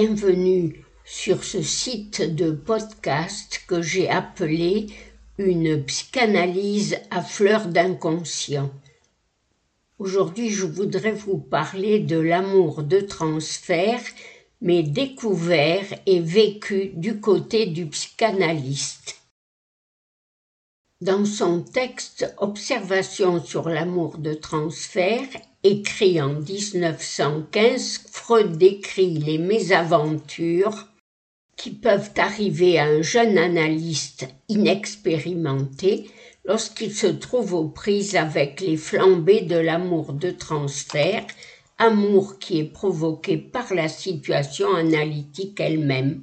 Bienvenue sur ce site de podcast que j'ai appelé une psychanalyse à fleur d'inconscient. Aujourd'hui, je voudrais vous parler de l'amour de transfert, mais découvert et vécu du côté du psychanalyste. Dans son texte Observation sur l'amour de transfert, écrit en 1915, Freud décrit les mésaventures qui peuvent arriver à un jeune analyste inexpérimenté lorsqu'il se trouve aux prises avec les flambées de l'amour de transfert, amour qui est provoqué par la situation analytique elle-même,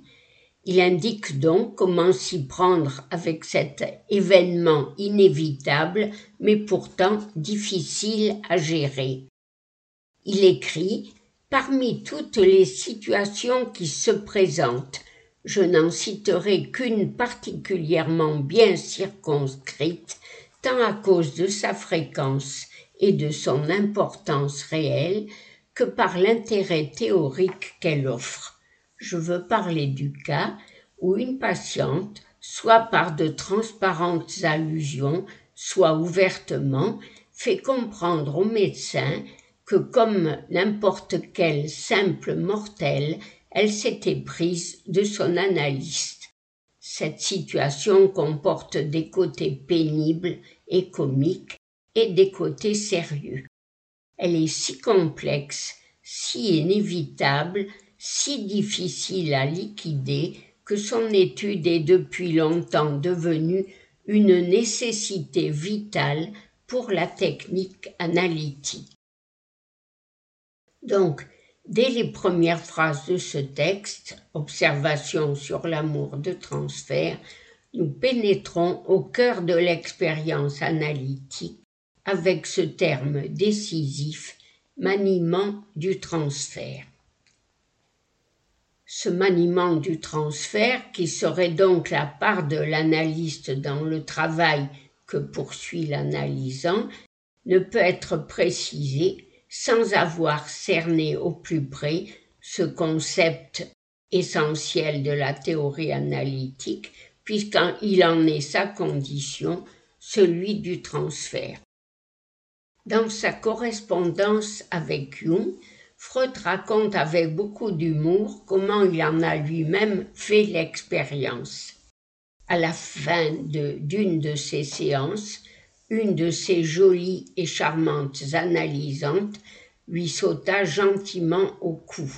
il indique donc comment s'y prendre avec cet événement inévitable, mais pourtant difficile à gérer. Il écrit Parmi toutes les situations qui se présentent, je n'en citerai qu'une particulièrement bien circonscrite, tant à cause de sa fréquence et de son importance réelle que par l'intérêt théorique qu'elle offre je veux parler du cas où une patiente, soit par de transparentes allusions, soit ouvertement, fait comprendre au médecin que comme n'importe quel simple mortel, elle s'était prise de son analyste. Cette situation comporte des côtés pénibles et comiques et des côtés sérieux. Elle est si complexe, si inévitable si difficile à liquider que son étude est depuis longtemps devenue une nécessité vitale pour la technique analytique. Donc, dès les premières phrases de ce texte, Observation sur l'amour de transfert, nous pénétrons au cœur de l'expérience analytique avec ce terme décisif, maniement du transfert ce maniement du transfert, qui serait donc la part de l'analyste dans le travail que poursuit l'analysant, ne peut être précisé sans avoir cerné au plus près ce concept essentiel de la théorie analytique, puisqu'il en est sa condition, celui du transfert. Dans sa correspondance avec Jung, Freud raconte avec beaucoup d'humour comment il en a lui-même fait l'expérience. À la fin d'une de, ces séances, une de ces jolies et charmantes analysantes lui sauta gentiment au cou.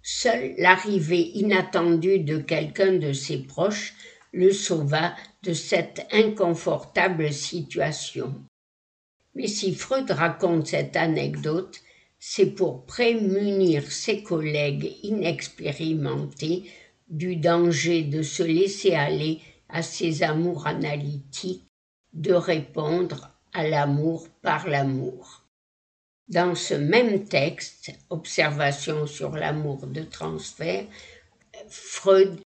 Seule l'arrivée inattendue de quelqu'un de ses proches le sauva de cette inconfortable situation. Mais si Freud raconte cette anecdote, c'est pour prémunir ses collègues inexpérimentés du danger de se laisser aller à ses amours analytiques, de répondre à l'amour par l'amour. Dans ce même texte, Observation sur l'amour de transfert, Freud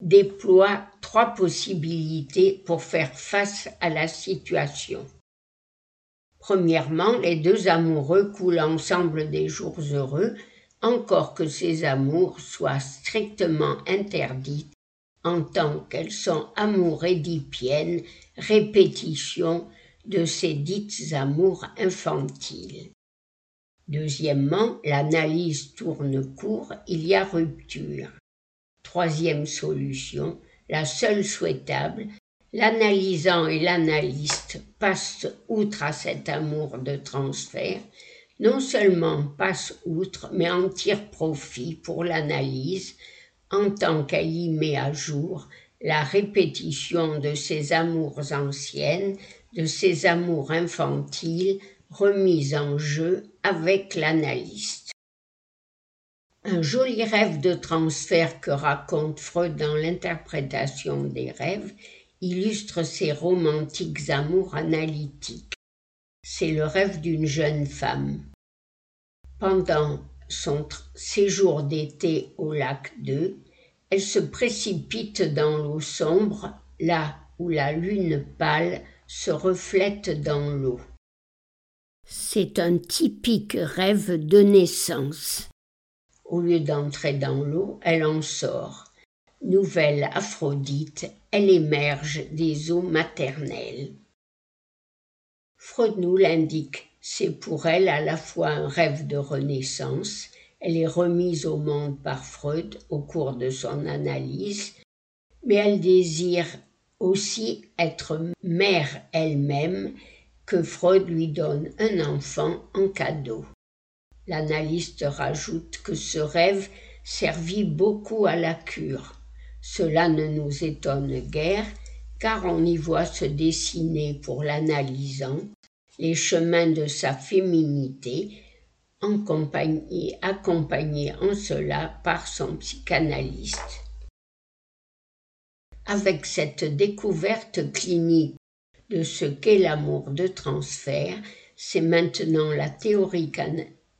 déploie trois possibilités pour faire face à la situation. Premièrement, les deux amoureux coulent ensemble des jours heureux, encore que ces amours soient strictement interdites, en tant qu'elles sont amours édipiennes, répétitions de ces dites amours infantiles. Deuxièmement, l'analyse tourne court, il y a rupture. Troisième solution, la seule souhaitable, L'analysant et l'analyste passent outre à cet amour de transfert, non seulement passent outre, mais en tirent profit pour l'analyse, en tant qu'elle met à jour la répétition de ses amours anciennes, de ses amours infantiles remises en jeu avec l'analyste. Un joli rêve de transfert que raconte Freud dans l'interprétation des rêves illustre ces romantiques amours analytiques. C'est le rêve d'une jeune femme. Pendant son séjour d'été au lac d'Eu, elle se précipite dans l'eau sombre, là où la lune pâle se reflète dans l'eau. C'est un typique rêve de naissance. Au lieu d'entrer dans l'eau, elle en sort. Nouvelle Aphrodite, elle émerge des eaux maternelles. Freud nous l'indique, c'est pour elle à la fois un rêve de renaissance, elle est remise au monde par Freud au cours de son analyse, mais elle désire aussi être mère elle-même, que Freud lui donne un enfant en cadeau. L'analyste rajoute que ce rêve servit beaucoup à la cure. Cela ne nous étonne guère, car on y voit se dessiner pour l'analysant les chemins de sa féminité, accompagné en cela par son psychanalyste. Avec cette découverte clinique de ce qu'est l'amour de transfert, c'est maintenant la théorie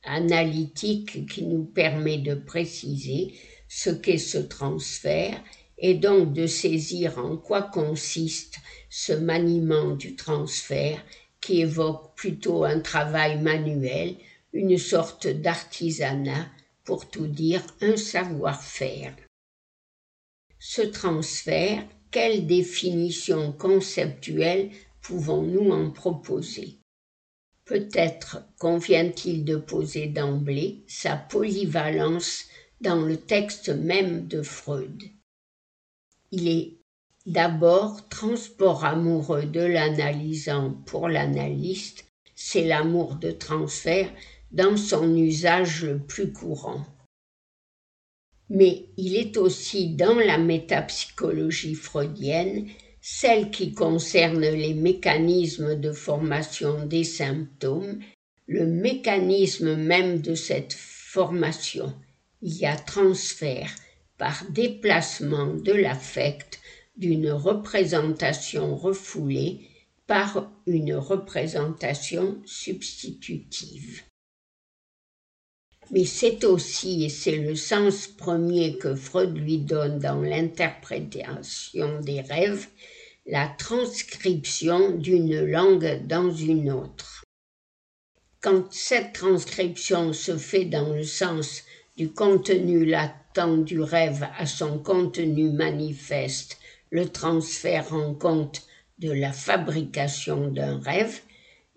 analytique qui nous permet de préciser ce qu'est ce transfert et donc de saisir en quoi consiste ce maniement du transfert qui évoque plutôt un travail manuel, une sorte d'artisanat, pour tout dire un savoir-faire. Ce transfert, quelle définition conceptuelle pouvons-nous en proposer? Peut-être convient-il de poser d'emblée sa polyvalence dans le texte même de Freud. Il est d'abord transport amoureux de l'analysant pour l'analyste, c'est l'amour de transfert dans son usage le plus courant. Mais il est aussi dans la métapsychologie freudienne celle qui concerne les mécanismes de formation des symptômes, le mécanisme même de cette formation. Il y a transfert par déplacement de l'affect d'une représentation refoulée par une représentation substitutive. Mais c'est aussi, et c'est le sens premier que Freud lui donne dans l'interprétation des rêves, la transcription d'une langue dans une autre. Quand cette transcription se fait dans le sens du contenu latent du rêve à son contenu manifeste, le transfert en compte de la fabrication d'un rêve,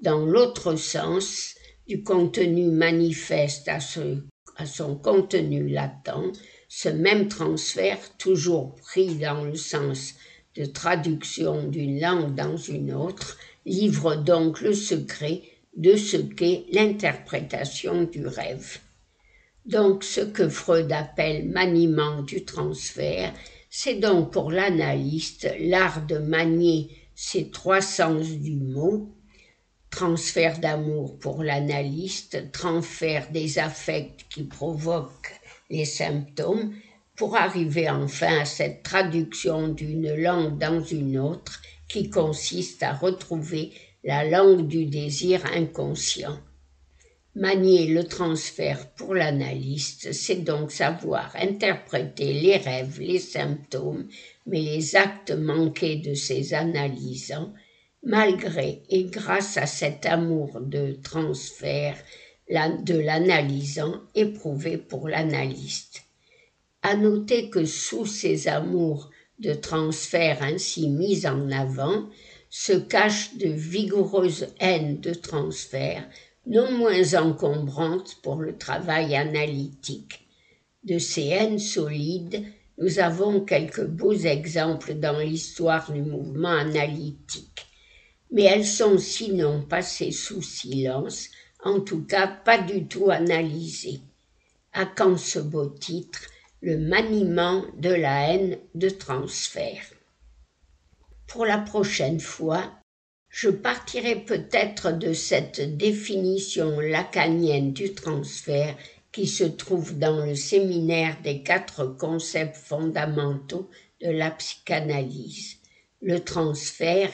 dans l'autre sens, du contenu manifeste à, son contenu latent, ce même transfert, toujours pris dans le sens de traduction d'une langue dans une autre, livre donc le secret de ce qu'est l'interprétation du rêve. Donc ce que Freud appelle maniement du transfert, c'est donc pour l'analyste l'art de manier ces trois sens du mot, transfert d'amour pour l'analyste, transfert des affects qui provoquent les symptômes, pour arriver enfin à cette traduction d'une langue dans une autre qui consiste à retrouver la langue du désir inconscient. Manier le transfert pour l'analyste, c'est donc savoir interpréter les rêves, les symptômes, mais les actes manqués de ces analysants malgré et grâce à cet amour de transfert de l'analysant éprouvé pour l'analyste. À noter que sous ces amours de transfert ainsi mis en avant se cachent de vigoureuses haines de transfert non moins encombrantes pour le travail analytique. De ces haines solides, nous avons quelques beaux exemples dans l'histoire du mouvement analytique mais elles sont sinon passées sous silence, en tout cas pas du tout analysées. À quand ce beau titre Le maniement de la haine de transfert? Pour la prochaine fois, je partirai peut-être de cette définition lacanienne du transfert qui se trouve dans le séminaire des quatre concepts fondamentaux de la psychanalyse. Le transfert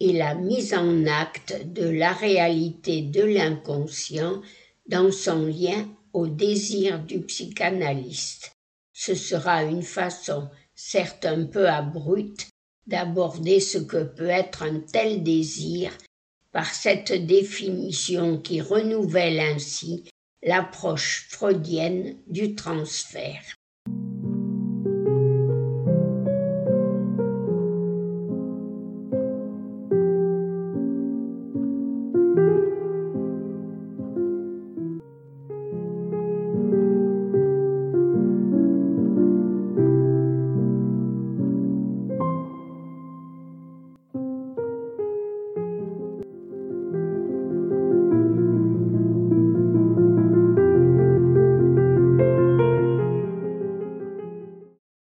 et la mise en acte de la réalité de l'inconscient dans son lien au désir du psychanalyste. Ce sera une façon, certes un peu abrupte, d'aborder ce que peut être un tel désir par cette définition qui renouvelle ainsi l'approche freudienne du transfert.